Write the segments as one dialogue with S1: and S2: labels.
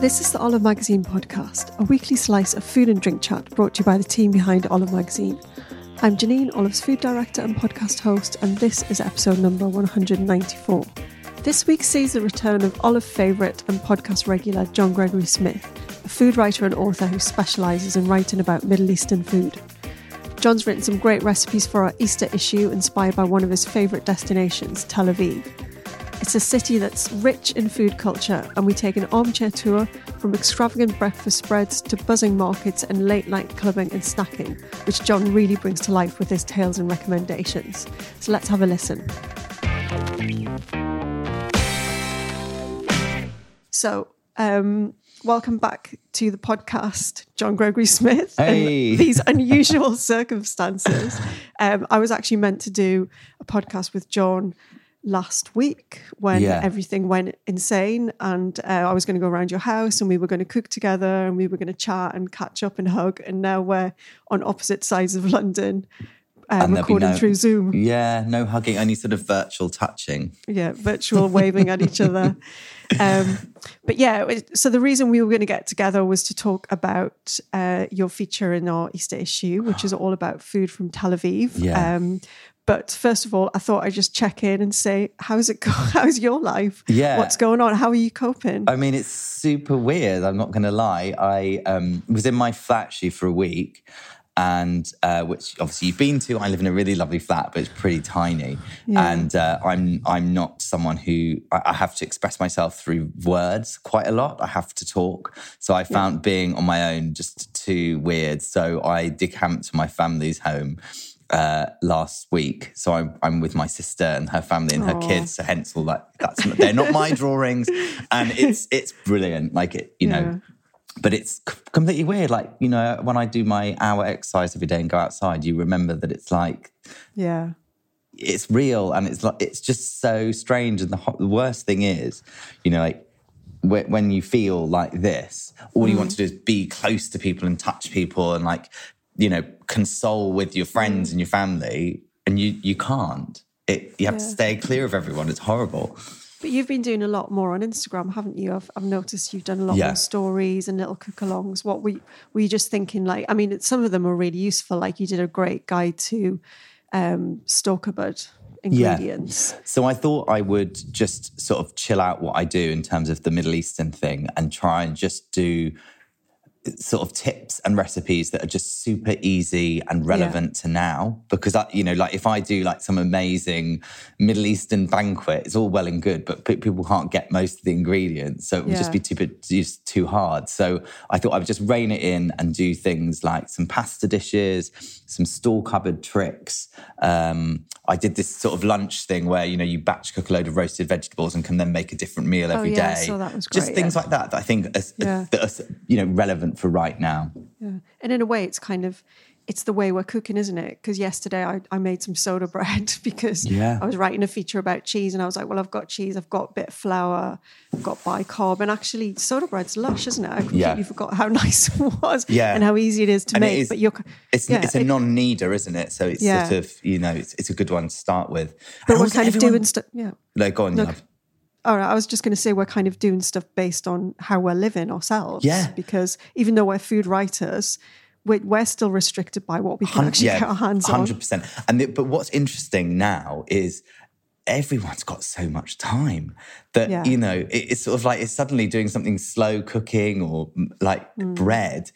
S1: This is the Olive Magazine podcast, a weekly slice of food and drink chat brought to you by the team behind Olive Magazine. I'm Janine, Olive's food director and podcast host, and this is episode number 194. This week sees the return of Olive favourite and podcast regular John Gregory Smith, a food writer and author who specialises in writing about Middle Eastern food. John's written some great recipes for our Easter issue inspired by one of his favourite destinations, Tel Aviv. It's a city that's rich in food culture, and we take an armchair tour from extravagant breakfast spreads to buzzing markets and late night clubbing and snacking, which John really brings to life with his tales and recommendations. So let's have a listen. So, um, welcome back to the podcast, John Gregory Smith.
S2: Hey.
S1: These unusual circumstances. Um, I was actually meant to do a podcast with John last week when
S2: Yeah.
S1: everything went insane and uh, I was going to go around your house and we were going to cook together and we were going to chat and catch up and hug and now we're on opposite sides of London um,
S2: And
S1: recording
S2: no-
S1: through Zoom.
S2: Yeah, no hugging, only sort of virtual touching.
S1: Yeah, virtual waving at each other. Um, but yeah, so the reason we were going to get together was to talk about uh, your feature in our Easter issue, which is all about food from Tel Aviv.
S2: Yeah.
S1: Um, but first of all, I thought I'd just check in and say, how's it go? How's your life?
S2: Yeah.
S1: What's going on? How are you coping?
S2: I mean, it's super weird. I'm not going to lie. I um, was in my flat actually for a week, and uh, which obviously you've been to. I live in a really lovely flat, but it's pretty tiny. And uh, I'm I'm not someone who I, I have to express myself through words quite a lot. I have to talk. So I found being on my own just too weird. So I decamped to my family's home. Uh, last week, so I'm, I'm with my sister and her family and her kids. So hence all that. That's they're not my drawings, and it's it's brilliant. Like it, you
S1: Yeah.
S2: know, but it's c- completely weird. Like you know, when I do my hour exercise every day and go outside, you remember that it's like
S1: yeah.
S2: it's real and it's like it's just so strange. And the, ho- the worst thing is, you know, like when, when you feel like this, all you want to do is be close to people and touch people and like you know console with your friends and your family, and you you can't. It you have to stay clear of everyone. It's horrible.
S1: But you've been doing a lot more on Instagram, haven't you? I've, I've noticed you've done a lot
S2: Yeah.
S1: more stories and little cook-alongs. What were you, were you just thinking? Like, I mean, some of them are really useful. Like you did a great guide to um, store cupboard ingredients.
S2: So I thought I would just sort of chill out what I do in terms of the Middle Eastern thing and try and just do sort of tips and recipes that are just super easy and relevant to now because I, you know like if I do like some amazing Middle Eastern banquet it's all well and good but people can't get most of the ingredients so it would just be too just too hard. So I thought I would just rein it in and do things like some pasta dishes some store cupboard tricks. Um, I did this sort of lunch thing where you know you batch cook a load of roasted vegetables and can then make a different meal every day.
S1: Oh, yeah, I saw that was
S2: Just
S1: great,
S2: things like that that I think are,
S1: Yeah.
S2: that are you know relevant for right now.
S1: Yeah. And in a way, it's kind of it's the way we're cooking, isn't it? Because yesterday I, I made some soda bread because
S2: Yeah.
S1: I was writing a feature about cheese and I was like, well, I've got cheese, I've got a bit of flour, I've got bicarb. And actually, soda bread's lush, isn't it? I completely
S2: Yeah.
S1: forgot how nice it was
S2: Yeah.
S1: and how easy it is to
S2: And
S1: make.
S2: is-
S1: but you're,
S2: It's
S1: yeah,
S2: it's a
S1: it-
S2: non-kneader, isn't it? So it's sort of you know it's, it's a good one to start with.
S1: but
S2: And
S1: we're kind of doing stuff. Yeah.
S2: No, go on.
S1: All right, I was just going to say we're kind of doing stuff based on how we're living ourselves.
S2: Yeah.
S1: Because even though we're food writers, we're, we're still restricted by what we can actually get our hands on.
S2: hundred percent. And the, but what's interesting now is everyone's got so much time that
S1: Yeah.
S2: you know it, it's sort of like it's suddenly doing something slow cooking or like
S1: Mm.
S2: bread.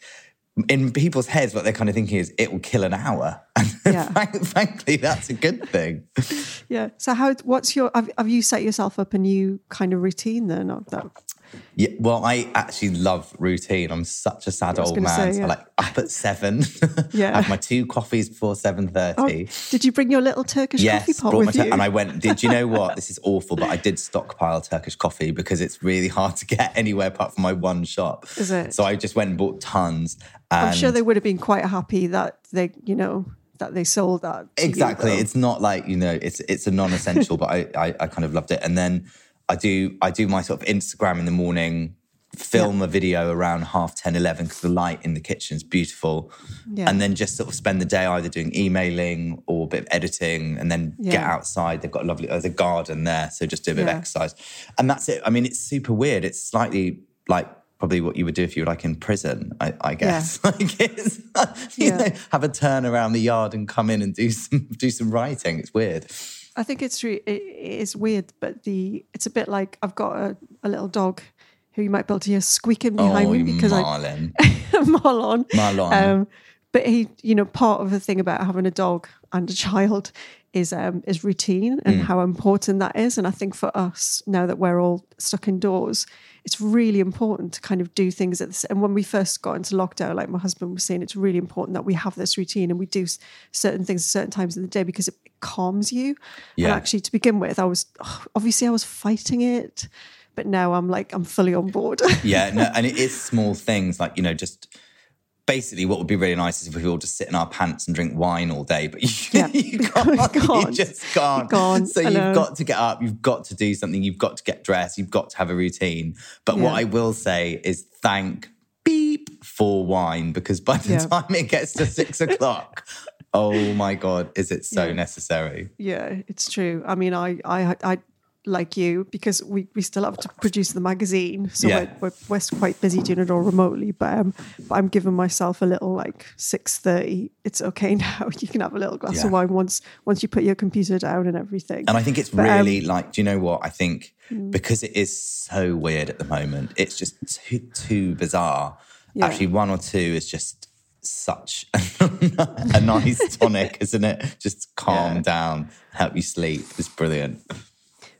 S2: In people's heads, what they're kind of thinking is it will kill an hour, and
S1: Yeah.
S2: frankly, that's a good thing.
S1: Yeah. So how? What's your? Have, have you set yourself up a new kind of routine then? Of that?
S2: Yeah, well, I actually love routine. I'm such a sad old man.
S1: say, yeah.
S2: Like up at seven.
S1: Yeah.
S2: I have my two coffees before seven
S1: Oh,
S2: thirty.
S1: did you bring your little Turkish coffee pot
S2: brought
S1: with
S2: my tur- and I went. Did you know what? This is awful, but I did stockpile Turkish coffee because it's really hard to get anywhere apart from my one shop.
S1: Is it?
S2: So I just went and bought tons. And
S1: I'm sure they would have been quite happy that they, you know, that they sold that. to you,
S2: exactly. it's not like you know, it's it's a non-essential, but I, I I kind of loved it. And then I do I do my sort of Instagram in the morning. Film a video around half 10, 11 because the light in the kitchen is beautiful.
S1: Yeah.
S2: And then just sort of spend the day either doing emailing or a bit of editing and then get outside. They've got a lovely, there's a garden there. So just do a bit
S1: Yeah.
S2: of exercise. And that's it. I mean, it's super weird. It's slightly like probably what you would do if you were like in prison, I, I guess. like it's, you
S1: Yeah.
S2: know, have a turn around the yard and come in and do some do some writing. It's weird.
S1: I think it's re- it, it is weird, but the it's a bit like I've got a, a little dog who you might be able to hear squeaking behind
S2: oh,
S1: me because I
S2: Marlon.
S1: Marlon.
S2: Marlon.
S1: Um, but he, you know, part of the thing about having a dog and a child is um, is routine and
S2: Mm.
S1: how important that is. And I think for us now that we're all stuck indoors, it's really important to kind of do things at this. And when we first got into lockdown, like my husband was saying, it's really important that we have this routine and we do certain things at certain times of the day because it calms you. And
S2: Yeah.
S1: actually, to begin with, I was obviously I was fighting it. But now I'm like I'm fully on board.
S2: yeah, no, and it is small things like you know just. Basically, what would be really nice is if we all just sit in our pants and drink wine all day, but you,
S1: Yeah,
S2: you, can't,
S1: can't.
S2: you just can't.
S1: can't,
S2: So
S1: I
S2: you've got to get up, you've got to do something, you've got to get dressed, you've got to have a routine. But what I will say is thank beep for wine because by the
S1: Yeah.
S2: time it gets to six o'clock, oh my god, is it so
S1: Yeah.
S2: necessary?
S1: Yeah, it's true. I mean, I, I, I like you because we, we still have to produce the magazine, so
S2: Yeah.
S1: we're, we're, we're quite busy doing it all remotely. But um, but I'm giving myself a little like six thirty. It's okay now. You can have a little glass
S2: Yeah.
S1: of wine once once you put your computer down and everything.
S2: And I think it's
S1: But, um,
S2: really like, do you know what? I think because it is so weird at the moment, it's just too, too bizarre.
S1: Yeah.
S2: Actually, one or two is just such a nice tonic, isn't it? Just calm down, help you sleep. It's brilliant.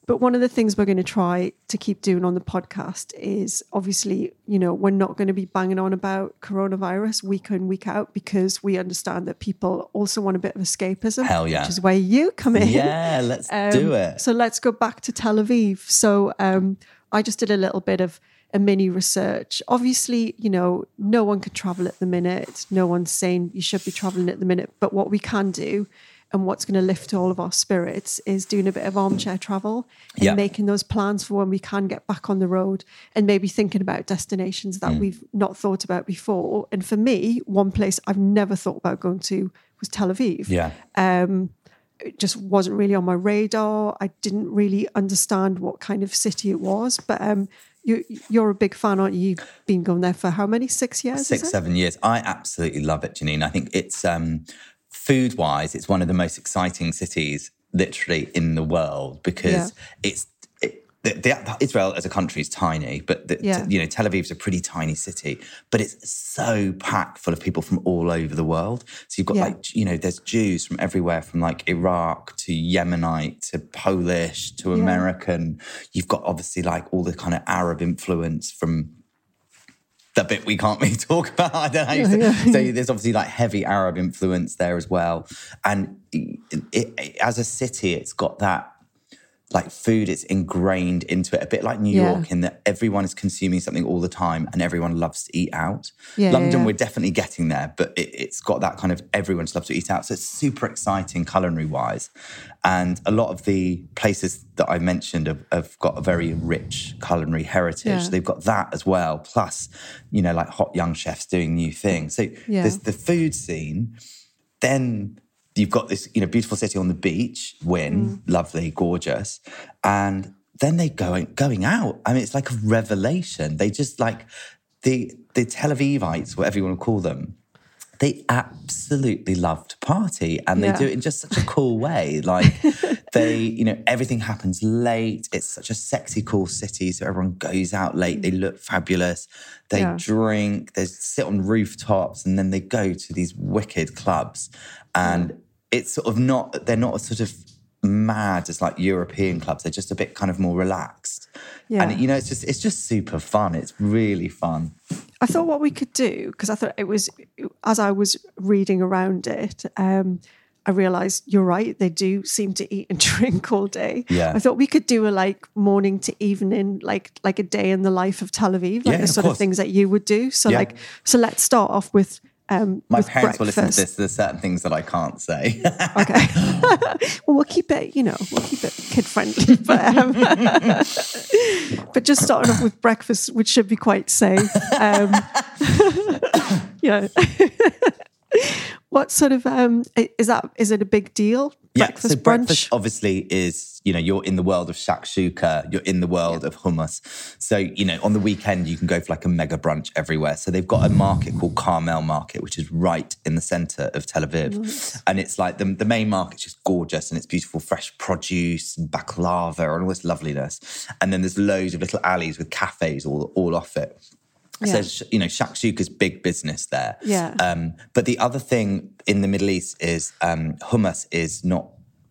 S1: But one of the things we're going to try to keep doing on the podcast is obviously, you know, we're not going to be banging on about coronavirus week in, week out because we understand that people also want a bit of escapism.
S2: Hell yeah.
S1: Which is where you come in.
S2: Yeah, let's
S1: Um,
S2: do it.
S1: So let's go back to Tel Aviv. So um, I just did a little bit of a mini research. Obviously, you know, no one can travel at the minute. No one's saying you should be traveling at the minute. But what we can do and what's going to lift all of our spirits is doing a bit of armchair travel and
S2: Yeah.
S1: making those plans for when we can get back on the road and maybe thinking about destinations that
S2: Mm.
S1: we've not thought about before. And for me, one place I've never thought about going to was Tel Aviv
S2: Yeah.
S1: it just wasn't really on my radar. I didn't really understand what kind of city it was. But um, you, you're a big fan, aren't you? You've been going there for how many? Six years?
S2: Six, seven years. I absolutely love it, Janine. I think it's um, food wise, it's one of the most exciting cities literally in the world because
S1: Yeah.
S2: it's it, the, the, Israel as a country is tiny, but the,
S1: Yeah.
S2: you know Tel Aviv's a pretty tiny city, but it's so packed full of people from all over the world. So you've got
S1: Yeah.
S2: like you know there's Jews from everywhere, from like Iraq to Yemenite to Polish to American. You've got obviously like all the kind of Arab influence from the bit we can't really talk about. I don't know. You say. So there's obviously like heavy Arab influence there as well, and it, it, as a city, it's got that like food it's ingrained into it a bit like new
S1: Yeah.
S2: york in that everyone is consuming something all the time and everyone loves to eat out
S1: Yeah,
S2: london
S1: yeah.
S2: we're definitely getting there but it, it's got that kind of everyone loves to eat out so it's super exciting culinary wise and a lot of the places that i mentioned have, have got a very rich culinary heritage
S1: Yeah.
S2: they've got that as well plus you know like hot young chefs doing new things so there's the food scene then you've got this you know beautiful city on the beach win mm. lovely gorgeous. And then they going going out i mean it's like a revelation. They just like the the tel avivites whatever you want to call them they absolutely love to party and they
S1: Yeah.
S2: do it in just such a cool way. Like they you know everything happens late. It's such a sexy cool city so everyone goes out late. They mm. look fabulous. They
S1: Yeah.
S2: drink. They sit on rooftops and then they go to these wicked clubs and it's sort of not they're not sort of mad as like european clubs they're just a bit kind of more relaxed
S1: Yeah.
S2: and you know it's just it's just super fun it's really fun
S1: I thought what we could do because I thought it was as I was reading around it. Um, I realized you're right. They do seem to eat and drink all day.
S2: Yeah.
S1: I thought we could do a like morning to evening, like like a day in the life of Tel Aviv, like
S2: Yeah,
S1: the sort of
S2: course.
S1: things that you would do. So
S2: Yeah.
S1: like, so let's start off with. Um,
S2: my parents will listen to this there's certain things that i can't say
S1: Okay. well, we'll keep it, you know, we'll keep it kid friendly, but um, but just starting off with breakfast, which should be quite safe. Um, yeah. what sort of um is that? Is it a big deal? Breakfast
S2: so
S1: brunch.
S2: breakfast obviously is you know you're in the world of shakshuka, you're in the world of hummus. So you know on the weekend you can go for like a mega brunch everywhere. So they've got a market called Carmel Market, which is right in the center of Tel Aviv, and it's like the the main market's just gorgeous and it's beautiful fresh produce and baklava and all this loveliness. And then there's loads of little alleys with cafes all all off it.
S1: Yeah.
S2: So you know, shakshuka's big business there.
S1: Yeah.
S2: Um, but the other thing in the Middle East is um, hummus is not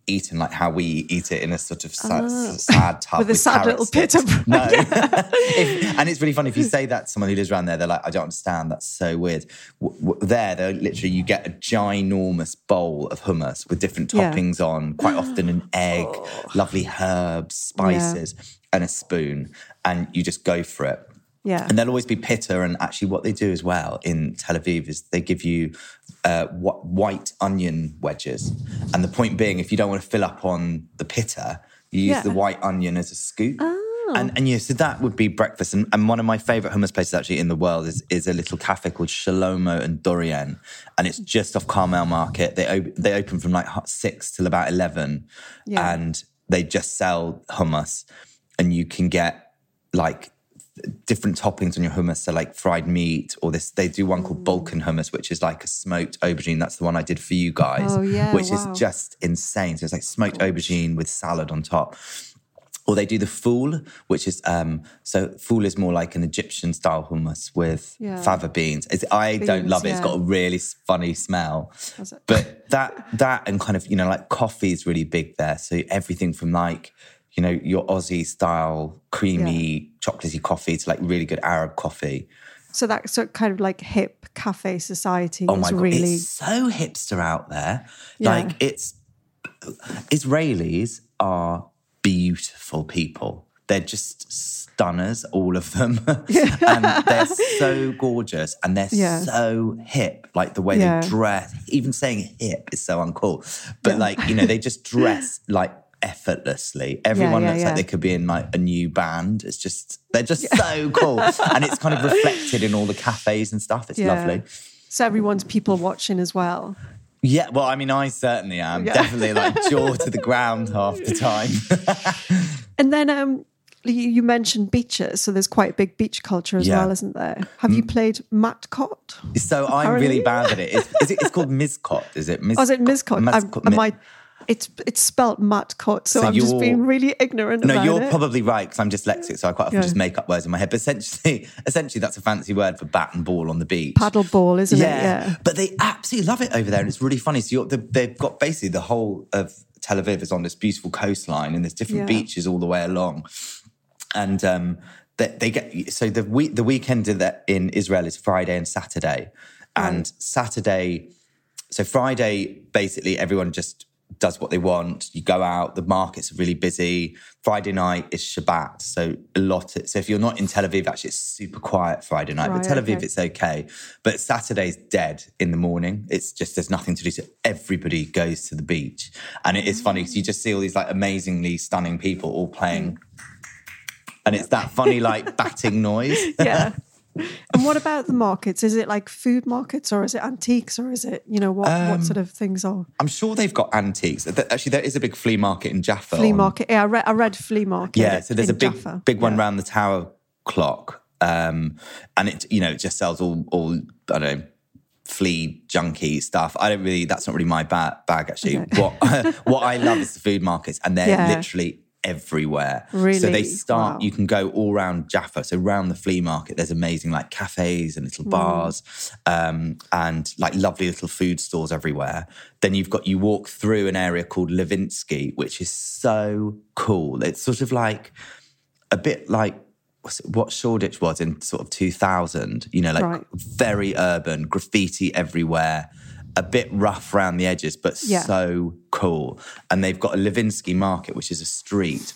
S2: eaten like how we eat it in a sort of sad, sad tub
S1: Ah. With a sad little pit of-
S2: no. If- and it's really funny if you say that to someone who lives around there, they're like, I don't understand. That's so weird. W- w- there, they're literally you get a ginormous bowl of hummus with different
S1: Yeah.
S2: toppings on. Quite often an egg, lovely herbs, spices, and a spoon, and you just go for it.
S1: Yeah.
S2: And there'll always be pitta. And actually, what they do as well in Tel Aviv is they give you uh, wh- white onion wedges. And the point being, if you don't want to fill up on the pitta, you use
S1: Yeah. Oh.
S2: the white onion as a scoop. And, and yeah, so that would be breakfast. And, and one of my favorite hummus places actually in the world is, is a little cafe called Shlomo and Doron. And it's just off Carmel Market. They, op- they open from like six till about 11.
S1: Yeah.
S2: And they just sell hummus. And you can get like different toppings on your hummus. So like fried meat, or this they do one called Balkan hummus, which is like a smoked aubergine. That's the one I did for you guys,
S1: Oh, yeah,
S2: which
S1: wow.
S2: is just insane. So it's like smoked aubergine with salad on top. Or they do the fool, which is um, so fool is more like an Egyptian style hummus with
S1: Yeah.
S2: fava beans. It's, I don't love it. it's got a really funny smell. But that that and kind of you know like coffee is really big there. So everything from like you know your Aussie style creamy chocolatey coffee to like really good Arab coffee.
S1: So that sort of kind of like hip cafe society
S2: Oh
S1: is
S2: my god,
S1: really
S2: it's so hipster out there.
S1: Yeah.
S2: Like it's Israelis are beautiful people. They're just stunners, all of them, and they're so gorgeous and they're
S1: Yeah.
S2: so hip. Like the way
S1: Yeah.
S2: they dress, even saying hip is so uncool. But like you know, they just dress like effortlessly. Everyone
S1: yeah,
S2: looks
S1: yeah.
S2: like they could be in like a new band. It's just they're just so cool, and it's kind of reflected in all the cafes and stuff. It's
S1: Yeah.
S2: lovely.
S1: so everyone's people watching as well.
S2: Yeah, well, I mean, I certainly am.
S1: Yeah.
S2: Definitely like jaw to the ground half the time.
S1: And then um, you, mentioned beaches, so there's quite a big beach culture as
S2: Yeah.
S1: well, isn't there? Have you played matkot?
S2: so I'm really bad at it. Is, is it it's called Mizcot, is it? Miz-
S1: Oh, is it miscot? I'm,
S2: Mizcot-
S1: am I, it's it's spelt matkot, so,
S2: So
S1: I'm just being really ignorant
S2: No, you're
S1: it.
S2: probably right because I'm dyslexic, so I quite often
S1: Yeah.
S2: just make up words in my head. But essentially, essentially, that's a fancy word for bat and ball on the beach.
S1: paddle ball, isn't it? Yeah.
S2: But they absolutely love it over there, and it's really funny. So you're, the, they've got basically the whole of Tel Aviv is on this beautiful coastline, and there's different
S1: Yeah.
S2: beaches all the way along. And um, they, they get so the week the weekend that in Israel is Friday and Saturday, and Saturday. So Friday, basically, everyone just does what they want. You go out, the markets are really busy. Friday night is Shabbat, so a lot. Of, so if you're not in Tel Aviv, actually, it's super quiet Friday night.
S1: Right,
S2: but Tel Aviv,
S1: okay.
S2: it's okay. But Saturday's dead in the morning. It's just there's nothing to do. So everybody goes to the beach, and it is funny because you just see all these like amazingly stunning people all playing, hmm. and it's that funny like batting noise.
S1: Yeah. and what about the markets? Is it like food markets or is it antiques or is it, you know, what,
S2: Um,
S1: what sort of things are?
S2: I'm sure they've got antiques. Actually, there is a big flea market in Jaffa.
S1: Flea
S2: on-
S1: market. Yeah, I read, I read flea market.
S2: Yeah, so there's a big
S1: Jaffa.
S2: big one
S1: Yeah.
S2: round the tower clock, um, and it you know it just sells all all I don't know flea junky stuff. I don't really that's not really my ba- bag actually.
S1: Okay.
S2: What what I love is the food markets, and they're
S1: Yeah.
S2: literally everywhere. So they start.
S1: Wow.
S2: You can go all around Jaffa. So around the flea market, there's amazing like cafes and
S1: Mm.
S2: little bars, um, and like lovely little food stores everywhere. Then you've got you walk through an area called Levinsky, which is so cool. It's sort of like a bit like what Shoreditch was in sort of 2000, you know, like
S1: Right.
S2: very urban, graffiti everywhere, a bit rough around the edges, but
S1: Yeah.
S2: so cool. And they've got a Levinsky market, which is a street.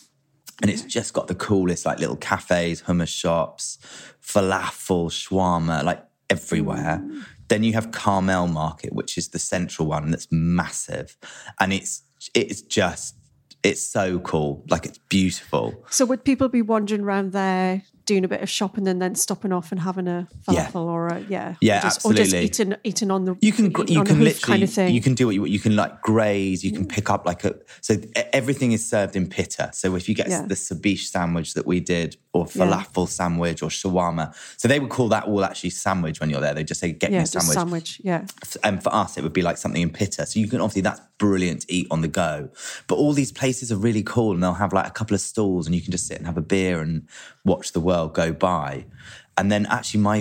S2: And it's just got the coolest, like little cafes, hummus shops, falafel, shawarma, like everywhere. Mm. Then you have Carmel Market, which is the central one that's massive. And it's it's just it's so cool. Like it's beautiful.
S1: So would people be wandering around there doing a bit of shopping and then stopping off and having a
S2: Yeah.
S1: falafel or a yeah,
S2: Yeah,
S1: or just, or just
S2: absolutely.
S1: eating eating on the
S2: You can you can literally
S1: kind of thing.
S2: you can do what you want. You can like graze. You can mm. pick up like a so everything is served in pitta. So if you get
S1: Yeah.
S2: the sabich sandwich that we did, or
S1: Yeah.
S2: falafel sandwich, or shawarma, so they would call that all actually sandwich when you're there. They just say get me
S1: yeah,
S2: a sandwich.
S1: sandwich. Yeah,
S2: And for us, it would be like something in pitta. So you can obviously that's brilliant to eat on the go. But all these places are really cool, and they'll have like a couple of stalls, and you can just sit and have a beer and watch the world go by. And then actually, my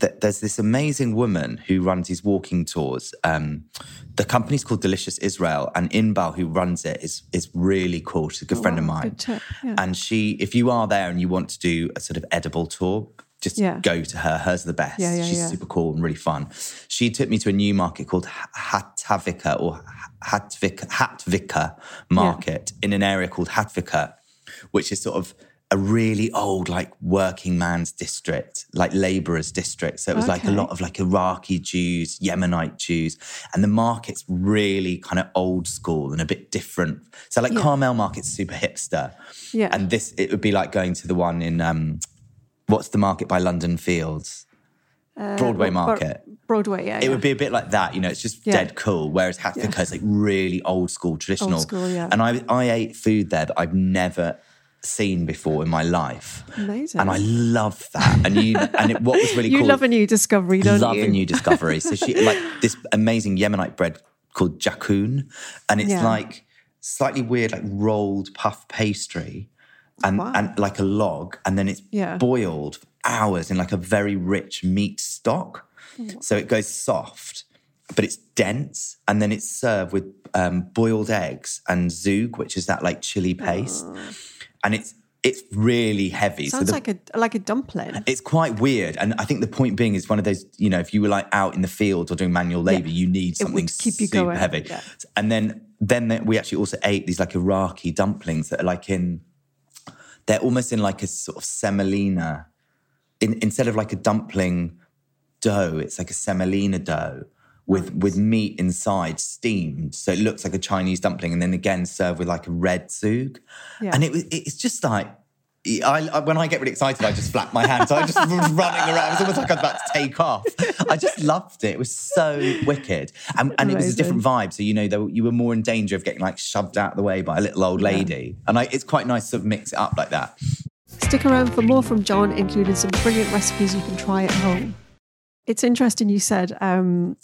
S2: th- there's this amazing woman who runs these walking tours. Um, the company's called Delicious Israel, and Inbal, who runs it, is is really cool. She's a good friend of mine.
S1: tip, yeah.
S2: And she, if you are there and you want to do a sort of edible tour, just
S1: Yeah.
S2: go to her. Hers are the best.
S1: Yeah, yeah,
S2: She's super cool and really fun. She took me to a new market called Ha- Hatavika or Hatvika, Hatvika market in an area called Hatvika, which is sort of a really old, like working man's district, like laborers district. So it was like a lot of like Iraqi Jews, Yemenite Jews, and the market's really kind of old school and a bit different. So like Carmel Market's super hipster,
S1: Yeah.
S2: and this it would be like going to the one in um, what's the market by London Fields, Broadway
S1: Bro-
S2: Market.
S1: Broadway. Yeah,
S2: It
S1: yeah.
S2: would be a bit like that, you know. It's just
S1: Yeah.
S2: dead cool. Whereas Hatfica is like really old school, traditional.
S1: school, yeah.
S2: And I, I ate food there that I've never seen before in my life,
S1: amazing.
S2: and I love that. And you, and it, what was really
S1: you
S2: cool.
S1: love a new discovery, don't
S2: love
S1: you?
S2: a new discovery. So she like this amazing Yemenite bread called jachnun, and it's
S1: Yeah.
S2: like slightly weird, like rolled puff pastry, and
S1: Wow.
S2: and like a log, and then it's
S1: Yeah.
S2: boiled for hours in like a very rich meat stock. So it goes soft, but it's dense, and then it's served with um, boiled eggs and zoug, which is that like chili paste, and it's it's really heavy.
S1: Sounds
S2: the,
S1: like a like a dumpling.
S2: it's quite weird. And I think the point being is one of those, you know, if you were like out in the fields or doing manual labor, you need something
S1: keep you
S2: super
S1: going,
S2: heavy.
S1: yeah.
S2: And then then we actually also ate these like Iraqi dumplings that are like in, they're almost in like a sort of semolina. In, instead of like a dumpling dough, it's like a semolina dough with with meat inside steamed. So it looks like a Chinese dumpling, and then again served with like a red zoug.
S1: Yeah.
S2: And it was it's just like I, I- when I get really excited, I just flap my hands. I just running around. It was almost like I was about to take off. I just loved it. It was so wicked, and, and it was a different vibe. So you know, there, you were more in danger of getting like shoved out of the way by a little old lady. And I, it's quite nice to sort of mix it up like that.
S1: Stick around for more from John, including some brilliant recipes you can try at home. It's interesting you said um,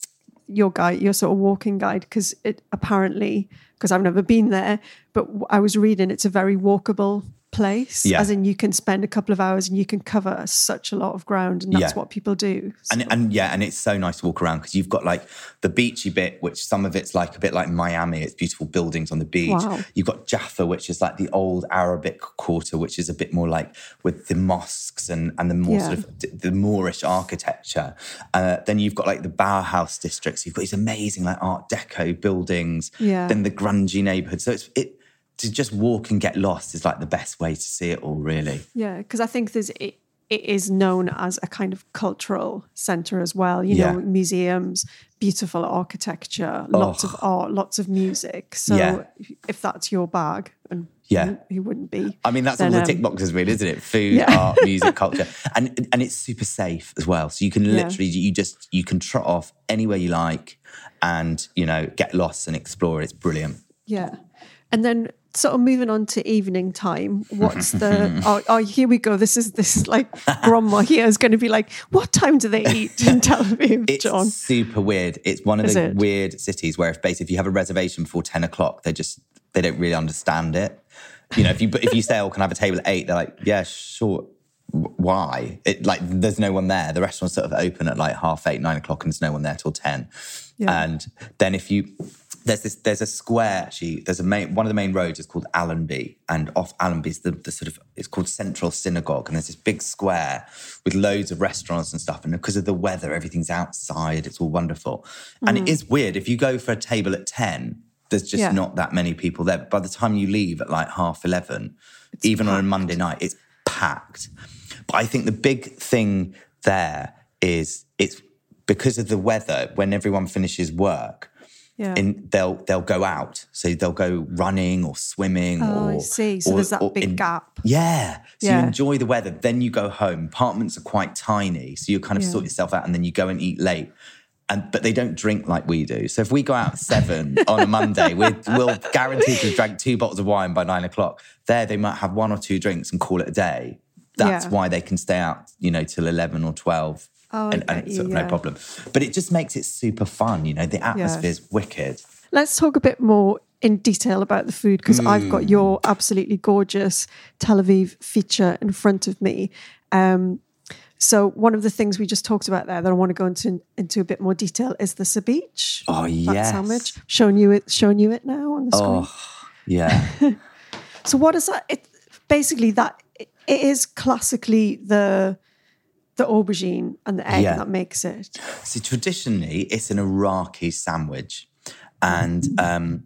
S1: your guide, your sort of walking guide, because it apparently, because I've never been there, but I was reading it's a very walkable place.
S2: Yeah.
S1: As in, you can spend a couple of hours and you can cover such a lot of ground, and that's
S2: Yeah.
S1: what people do. So-
S2: And, and yeah, and it's so nice to walk around because you've got like the beachy bit, which some of it's like a bit like Miami. It's beautiful buildings on the beach.
S1: Wow.
S2: You've got Jaffa, which is like the old Arabic quarter, which is a bit more like with the mosques and, and the more
S1: Yeah.
S2: sort of the Moorish architecture. Uh, then you've got like the Bauhaus districts. You've got these amazing like Art Deco buildings.
S1: Yeah.
S2: Then the grungy neighborhood. So it's it to just walk and get lost is like the best way to see it all, really.
S1: Yeah, because I think there's it, it is known as a kind of cultural center as well. You know, museums, beautiful architecture, lots of art, lots of music. So
S2: Yeah.
S1: if that's your bag, and
S2: Yeah.
S1: who, who wouldn't be?
S2: I mean, that's
S1: then,
S2: all the
S1: um,
S2: tick boxes, really, isn't it? Food,
S1: Yeah.
S2: art, music, culture, and and it's super safe as well. So you can
S1: Yeah.
S2: literally, you just you can trot off anywhere you like, and you know, get lost and explore. It's brilliant.
S1: Yeah. And then sort of moving on to evening time, what's the oh, oh here we go. This is this like grandma here is going to be like, what time do they eat in Tel Aviv,
S2: It's
S1: John?
S2: super weird. It's one of
S1: Is
S2: the
S1: it?
S2: weird cities where if basically if you have a reservation before ten o'clock, they just they don't really understand it. You know, if you if you say, "Oh, can I have a table at 8? They're like, "Yeah, sure." Why? It like there's no one there. The restaurant's sort of open at like half eight, nine o'clock, and there's no one there till ten.
S1: Yeah.
S2: And then if you there's this there's a square actually. There's a main one of the main roads is called Allenby, and off Allenby's the, the sort of it's called Central Synagogue, and there's this big square with loads of restaurants and stuff. And because of the weather, everything's outside. It's all wonderful, and it mm. is weird if you go for a table at ten. There's just
S1: Yeah.
S2: not that many people there. By the time you leave at like half eleven, even on a Monday night, it's packed. But I think the big thing there is it's because of the weather. When everyone finishes work,
S1: Yeah.
S2: in they'll they'll go out, so they'll go running or swimming.
S1: Oh, I
S2: or,
S1: see. So
S2: or-
S1: there's that big gap.
S2: Yeah, so
S1: Yeah.
S2: you enjoy the weather. Then you go home. Apartments are quite tiny, so you kind of
S1: Yeah.
S2: sort yourself out, and then you go and eat late. And but they don't drink like we do. So if we go out at seven on a Monday, we're, we'll guarantee to drink two bottles of wine by nine o'clock. There, they might have one or two drinks and call it a day. That's
S1: Yeah.
S2: why they can stay out, you know, till eleven or twelve,
S1: Oh,
S2: and, and
S1: get
S2: it's sort of
S1: you,
S2: no problem. But it just makes it super fun. You know, the atmosphere's wicked.
S1: Let's talk a bit more in detail about the food because I've
S2: Mm.
S1: got your absolutely gorgeous Tel Aviv feature in front of me. Um, so one of the things we just talked about there that I want to go into into a bit more detail is the sabich.
S2: Oh yes.
S1: sandwich. Showing you it, showing you it now on the screen.
S2: Oh yeah.
S1: So what is that? It basically that it is classically the the aubergine and the egg
S2: Yeah.
S1: that makes it.
S2: So traditionally, it's an Iraqi sandwich. And um,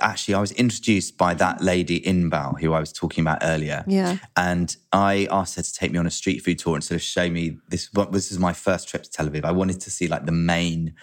S2: actually, I was introduced by that lady Inbal, who I was talking about earlier.
S1: Yeah.
S2: And I asked her to take me on a street food tour and sort of show me this. What this is my first trip to Tel Aviv. I wanted to see like the main,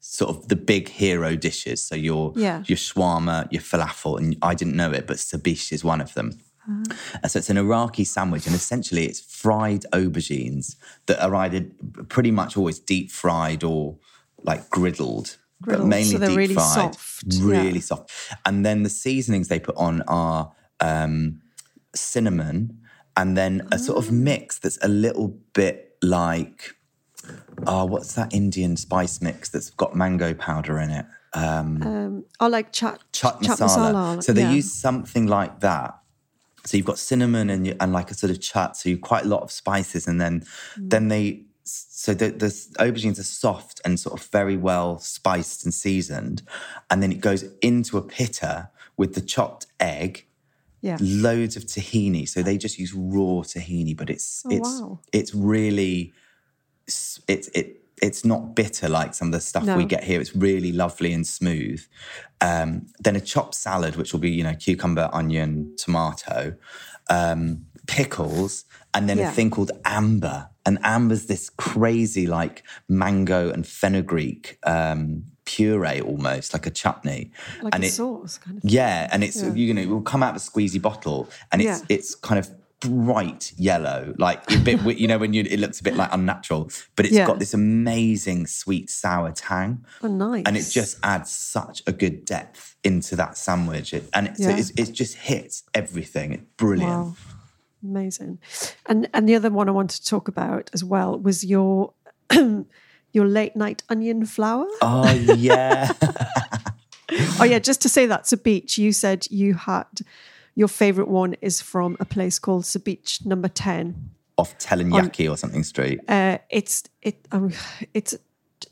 S2: sort of the big hero dishes. So your
S1: Yeah.
S2: your shawarma, your falafel, and I didn't know it, but sabich is one of them. And so it's an Iraqi sandwich, and essentially it's fried aubergines that are either pretty much always deep fried or like griddled,
S1: Griddled,
S2: but mainly
S1: so
S2: deep
S1: really
S2: fried,
S1: soft,
S2: really
S1: yeah.
S2: soft. And then the seasonings they put on are um, cinnamon, and then a sort
S1: Ah.
S2: of mix that's a little bit like, oh, what's that Indian spice mix that's got mango powder in it?
S1: Um, I like chat
S2: Chat
S1: chat
S2: masala. So they
S1: yeah.
S2: use something like that. So you've got cinnamon and you, and like a sort of chut, So you quite a lot of spices, and then
S1: Mm.
S2: then they so the, the aubergines are soft and sort of very well spiced and seasoned, and then it goes into a pitta with the chopped egg,
S1: yeah.
S2: loads of tahini. So they just use raw tahini, but it's
S1: Oh,
S2: it's
S1: wow.
S2: it's really it's it it's not bitter like some of the stuff we get here. It's really lovely and smooth. Um, then a chopped salad, which will be you know cucumber, onion, tomato, um, pickles, and then
S1: Yeah.
S2: a thing called amba. And amba's this crazy like mango and fenugreek um, puree almost like a chutney.
S1: Like
S2: and
S1: a
S2: it,
S1: sauce kind of.
S2: yeah, and it's
S1: Yeah.
S2: you know it will come out of a squeezy bottle, and it's
S1: Yeah.
S2: it's kind of bright yellow, like a bit you know when you it looks a bit like unnatural, but it's
S1: Yeah.
S2: got this amazing sweet sour tang,
S1: Oh, nice.
S2: and it just adds such a good depth into that sandwich, it, and it, so
S1: Yeah.
S2: it's, it just hits everything. It's brilliant.
S1: Wow. Amazing. And and the other one I wanted to talk about as well was your your late night onion flower.
S2: Oh yeah,
S1: Oh yeah, just to say that's a beach. You said you had your favorite one is from a place called Sabich Number Ten.
S2: Off Telenyaki or something street.
S1: Uh, it's it um, it's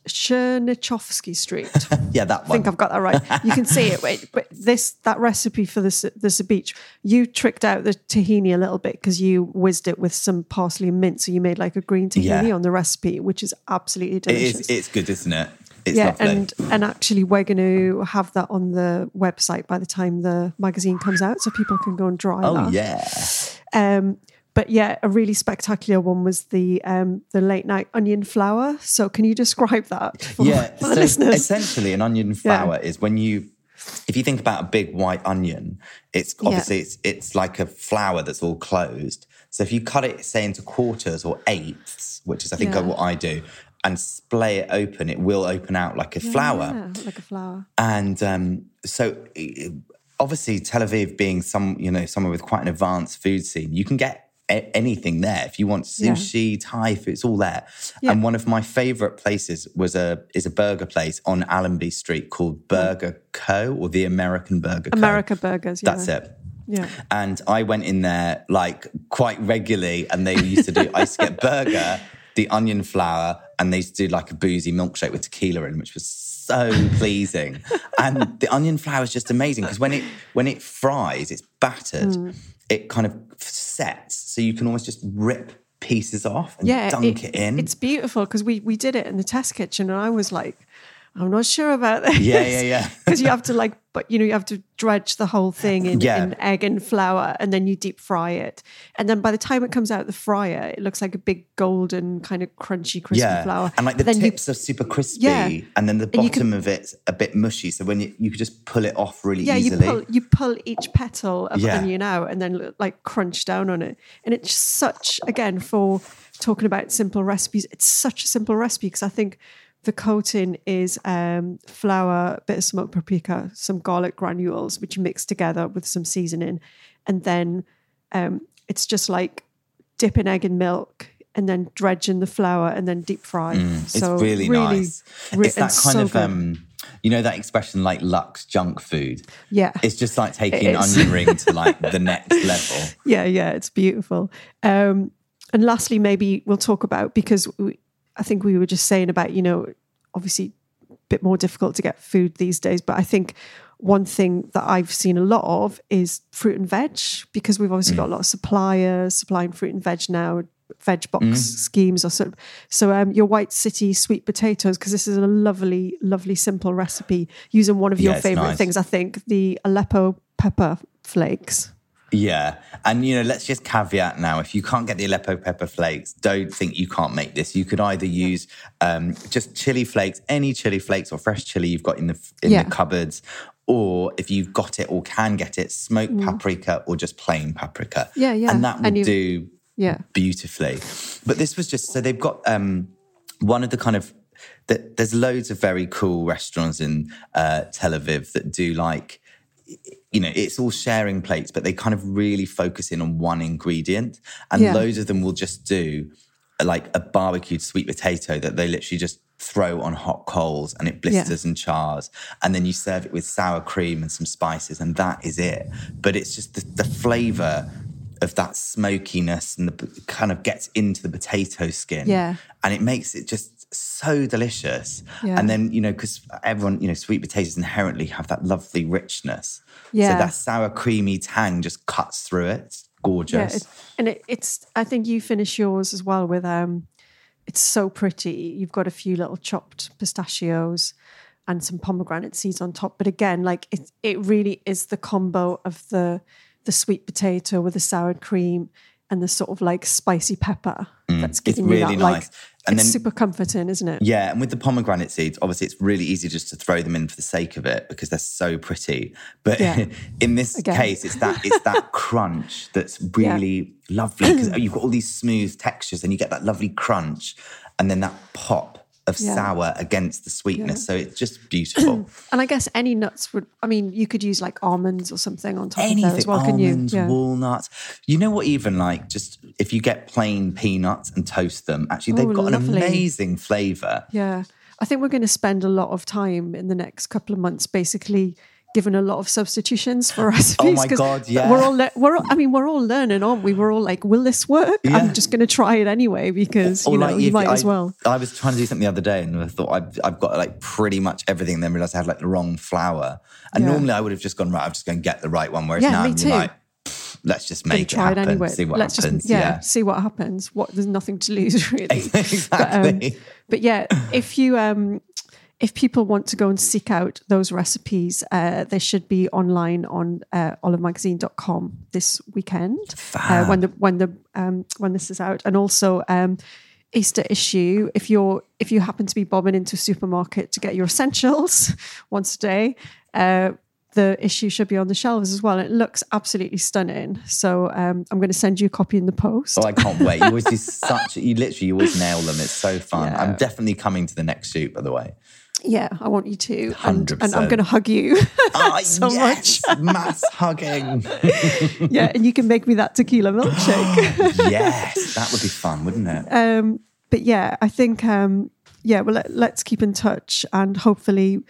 S1: Chernichovsky Street.
S2: yeah, that one.
S1: I think. I've got that right. You can see it, wait, but this that recipe for the ce- the sabich, you tricked out the tahini a little bit because you whizzed it with some parsley and mint, so you made like a green tahini
S2: Yeah.
S1: on the recipe, which is absolutely delicious.
S2: is. It's good, isn't it? It's
S1: yeah,
S2: lovely.
S1: and and actually, we're going to have that on the website by the time the magazine comes out, so people can go and try
S2: oh
S1: that.
S2: yeah.
S1: Um, but yeah, a really spectacular one was the um, the late night onion flower. So can you describe that for,
S2: yeah.
S1: for the
S2: so
S1: listeners?
S2: essentially, an onion flower is when you, if you think about a big white onion, it's
S1: Yeah.
S2: obviously it's it's like a flower that's all closed. So if you cut it, say, into quarters or eighths, which is I think
S1: Yeah.
S2: what I do, and splay it open, it will open out like a.
S1: Yeah, like a flower.
S2: And um, so, obviously, Tel Aviv being some, you know, somewhere with quite an advanced food scene, you can get a- anything there. If you want
S1: Yeah.
S2: sushi, Thai food, it's all there.
S1: Yeah.
S2: And one of my favorite places was a is a burger place on Allenby Street called Burger Co. or the American Burger Co.
S1: America burgers. Yeah.
S2: That's it.
S1: Yeah.
S2: And I went in there like quite regularly, and they used to do. I used to get burger, the onion flower, and they used to do like a boozy milkshake with tequila in, which was so pleasing. And the onion flower is just amazing because when it when it fries, it's battered.
S1: Mm.
S2: It kind of sets, so you can almost just rip pieces off and
S1: yeah,
S2: dunk it, in.
S1: It's beautiful because we we did it in the test kitchen, and I was like, I'm not sure about this.
S2: Yeah, yeah, yeah.
S1: Because you have to like, but you know, you have to dredge the whole thing in,
S2: Yeah.
S1: in egg and flour, and then you deep fry it, and then by the time it comes out the fryer, it looks like a big golden kind of crunchy, crispy
S2: yeah,
S1: flower.
S2: and like the
S1: then you-
S2: tips are super crispy,
S1: Yeah.
S2: and then the
S1: you can-
S2: bottom of it's a bit mushy. So when you, you could just pull it off really
S1: yeah, you
S2: easily.
S1: pull you pull each petal of
S2: Yeah.
S1: onion out and then like crunch down on it, and it's such again for talking about simple recipes. It's such a simple recipe because I think the coating is um, flour, a bit of smoked paprika, some garlic granules, which you mix together with some seasoning, and then um, it's just like dip in egg and milk. And then dredge in the flour and then deep fry.
S2: Mm, It's
S1: so
S2: really, nice.
S1: re-
S2: it's that kind
S1: so
S2: of um, you know that expression like Lux junk food.
S1: yeah.
S2: It's just like taking an onion ring to like the next level.
S1: yeah yeah it's beautiful um and lastly maybe we'll talk about because we, i think we were just saying about you know obviously a bit more difficult to get food these days but i think one thing that i've seen a lot of is fruit and veg because we've obviously got a lot of suppliers supplying fruit and veg now veg box schemes or so. So um your white city sweet potatoes because this is a lovely lovely simple recipe using one of your
S2: Yeah, it's
S1: favorite
S2: nice.
S1: things i think the aleppo pepper flakes
S2: Yeah. And, you know, let's just caveat now if you can't get the Aleppo pepper flakes, don't think you can't make this. You could either use um, just chili flakes, any chili flakes or fresh chili you've got in the, in
S1: Yeah.
S2: the cupboards. Or if you've got it or can get it, smoked paprika or just plain paprika.
S1: Mm. Yeah, yeah.
S2: And that will
S1: And
S2: do
S1: yeah
S2: beautifully. But this was just so they've got um, one of the kind of that there's loads of very cool restaurants in uh, Tel Aviv that do like you know it's all sharing plates, but they kind of really focus in on one ingredient, and
S1: Yeah.
S2: loads of them will just do like a barbecued sweet potato that they literally just throw on hot coals and it blisters and chars. And then you serve it with sour cream and some spices and that is it. But it's just the, the flavor of that smokiness and the kind of gets into the potato skin.
S1: Yeah.
S2: and it makes it just so delicious
S1: Yeah.
S2: and then you know because everyone you know sweet potatoes inherently have that lovely richness
S1: Yeah.
S2: so that sour creamy tang just cuts through it it's gorgeous
S1: Yeah, it, and it, it's. I think you finish yours as well with. um It's so pretty. You've got a few little chopped pistachios and some pomegranate seeds on top. But again, like it, it really is the combo of the the sweet potato with the sour cream and the sort of like spicy pepper that's
S2: Mm, it's
S1: giving you
S2: really
S1: that like.
S2: And
S1: it's
S2: then-
S1: super comforting, isn't it?
S2: Yeah, and with the pomegranate seeds, obviously it's really easy just to throw them in for the sake of it because they're so pretty. But
S1: Yeah.
S2: in this
S1: Again.
S2: case, it's that it's that crunch that's really lovely because you've got all these smooth textures and you get that lovely crunch and then that pop of
S1: Yeah.
S2: sour against the sweetness. So it's just beautiful.
S1: And I guess any nuts would. I mean, you could use like almonds or something on top of there
S2: Anything,
S1: as well. Can you?
S2: almonds, walnuts. You know what? Even like just if you get plain peanuts and toast them, actually they've
S1: Oh,
S2: got
S1: lovely.
S2: an amazing flavour.
S1: Yeah. I think we're going to spend a lot of time in the next couple of months basically given a lot of substitutions for recipes.
S2: Oh my God, yeah.
S1: We're all, le- we're all, I mean, we're all learning, aren't we? We're all like, will this work?
S2: Yeah.
S1: I'm just going to try it anyway because,
S2: Or
S1: you know,
S2: like
S1: you might
S2: I,
S1: as well.
S2: I was trying to do something the other day and I thought I've, I've got like pretty much everything, and then realized I had like the wrong flour. And
S1: Yeah.
S2: normally I would have just gone right. I'm just going to get the right one. Whereas
S1: Yeah,
S2: now
S1: me
S2: I'm
S1: too.
S2: like, let's just make it
S1: try
S2: happen.
S1: it anyway.
S2: See what
S1: Let's
S2: happens.
S1: just yeah, see what happens. What there's nothing to lose really.
S2: exactly.
S1: But, um, but yeah, if you um if people want to go and seek out those recipes, uh, they should be online on uh, olivemagazine.com this weekend uh, when the when the um, when this is out, and also um, Easter issue. If you're if you happen to be bobbing into a supermarket to get your essentials once a day. Uh, the issue should be on the shelves as well. It looks absolutely stunning. So um, I'm going to send you a copy in the post.
S2: Oh, I can't wait. You always do such, you literally you always nail them. It's so fun.
S1: Yeah.
S2: I'm definitely coming to the next shoot, by the way.
S1: Yeah, I want you to. And, and I'm going to hug you
S2: Oh,
S1: so
S2: yes, mass hugging.
S1: Yeah, and you can make me that tequila milkshake.
S2: yes, that would be fun, wouldn't it?
S1: um, but yeah, I think, um, yeah, well, let, let's keep in touch and hopefully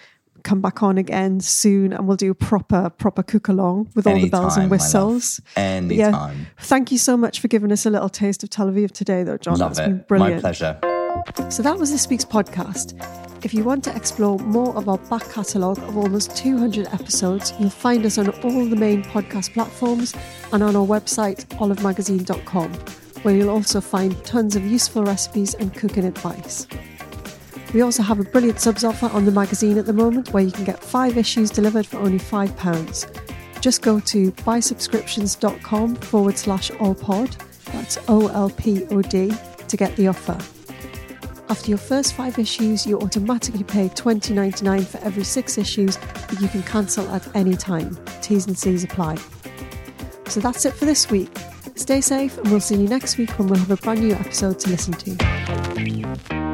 S1: come back on again soon and we'll do a proper, proper cook along with all the bells and
S2: Anytime,
S1: whistles. But
S2: yeah,
S1: thank you so much for giving us a little taste of Tel Aviv today, though, John.
S2: Love
S1: That's
S2: it.
S1: been brilliant.
S2: My pleasure.
S1: So that was this week's podcast. If you want to explore more of our back catalogue of almost 200 episodes, you'll find us on all the main podcast platforms and on our website, olivemagazine.com, where you'll also find tons of useful recipes and cooking advice. We also have a brilliant subs offer on the magazine at the moment where you can get five issues delivered for only £5. Just go to buysubscriptions.com forward slash olpod, that's O L P O D, to get the offer. After your first five issues, you automatically pay $20.99 for every six issues, but you can cancel at any time. T's and C's apply. So that's it for this week. Stay safe, and we'll see you next week when we'll have a brand new episode to listen to.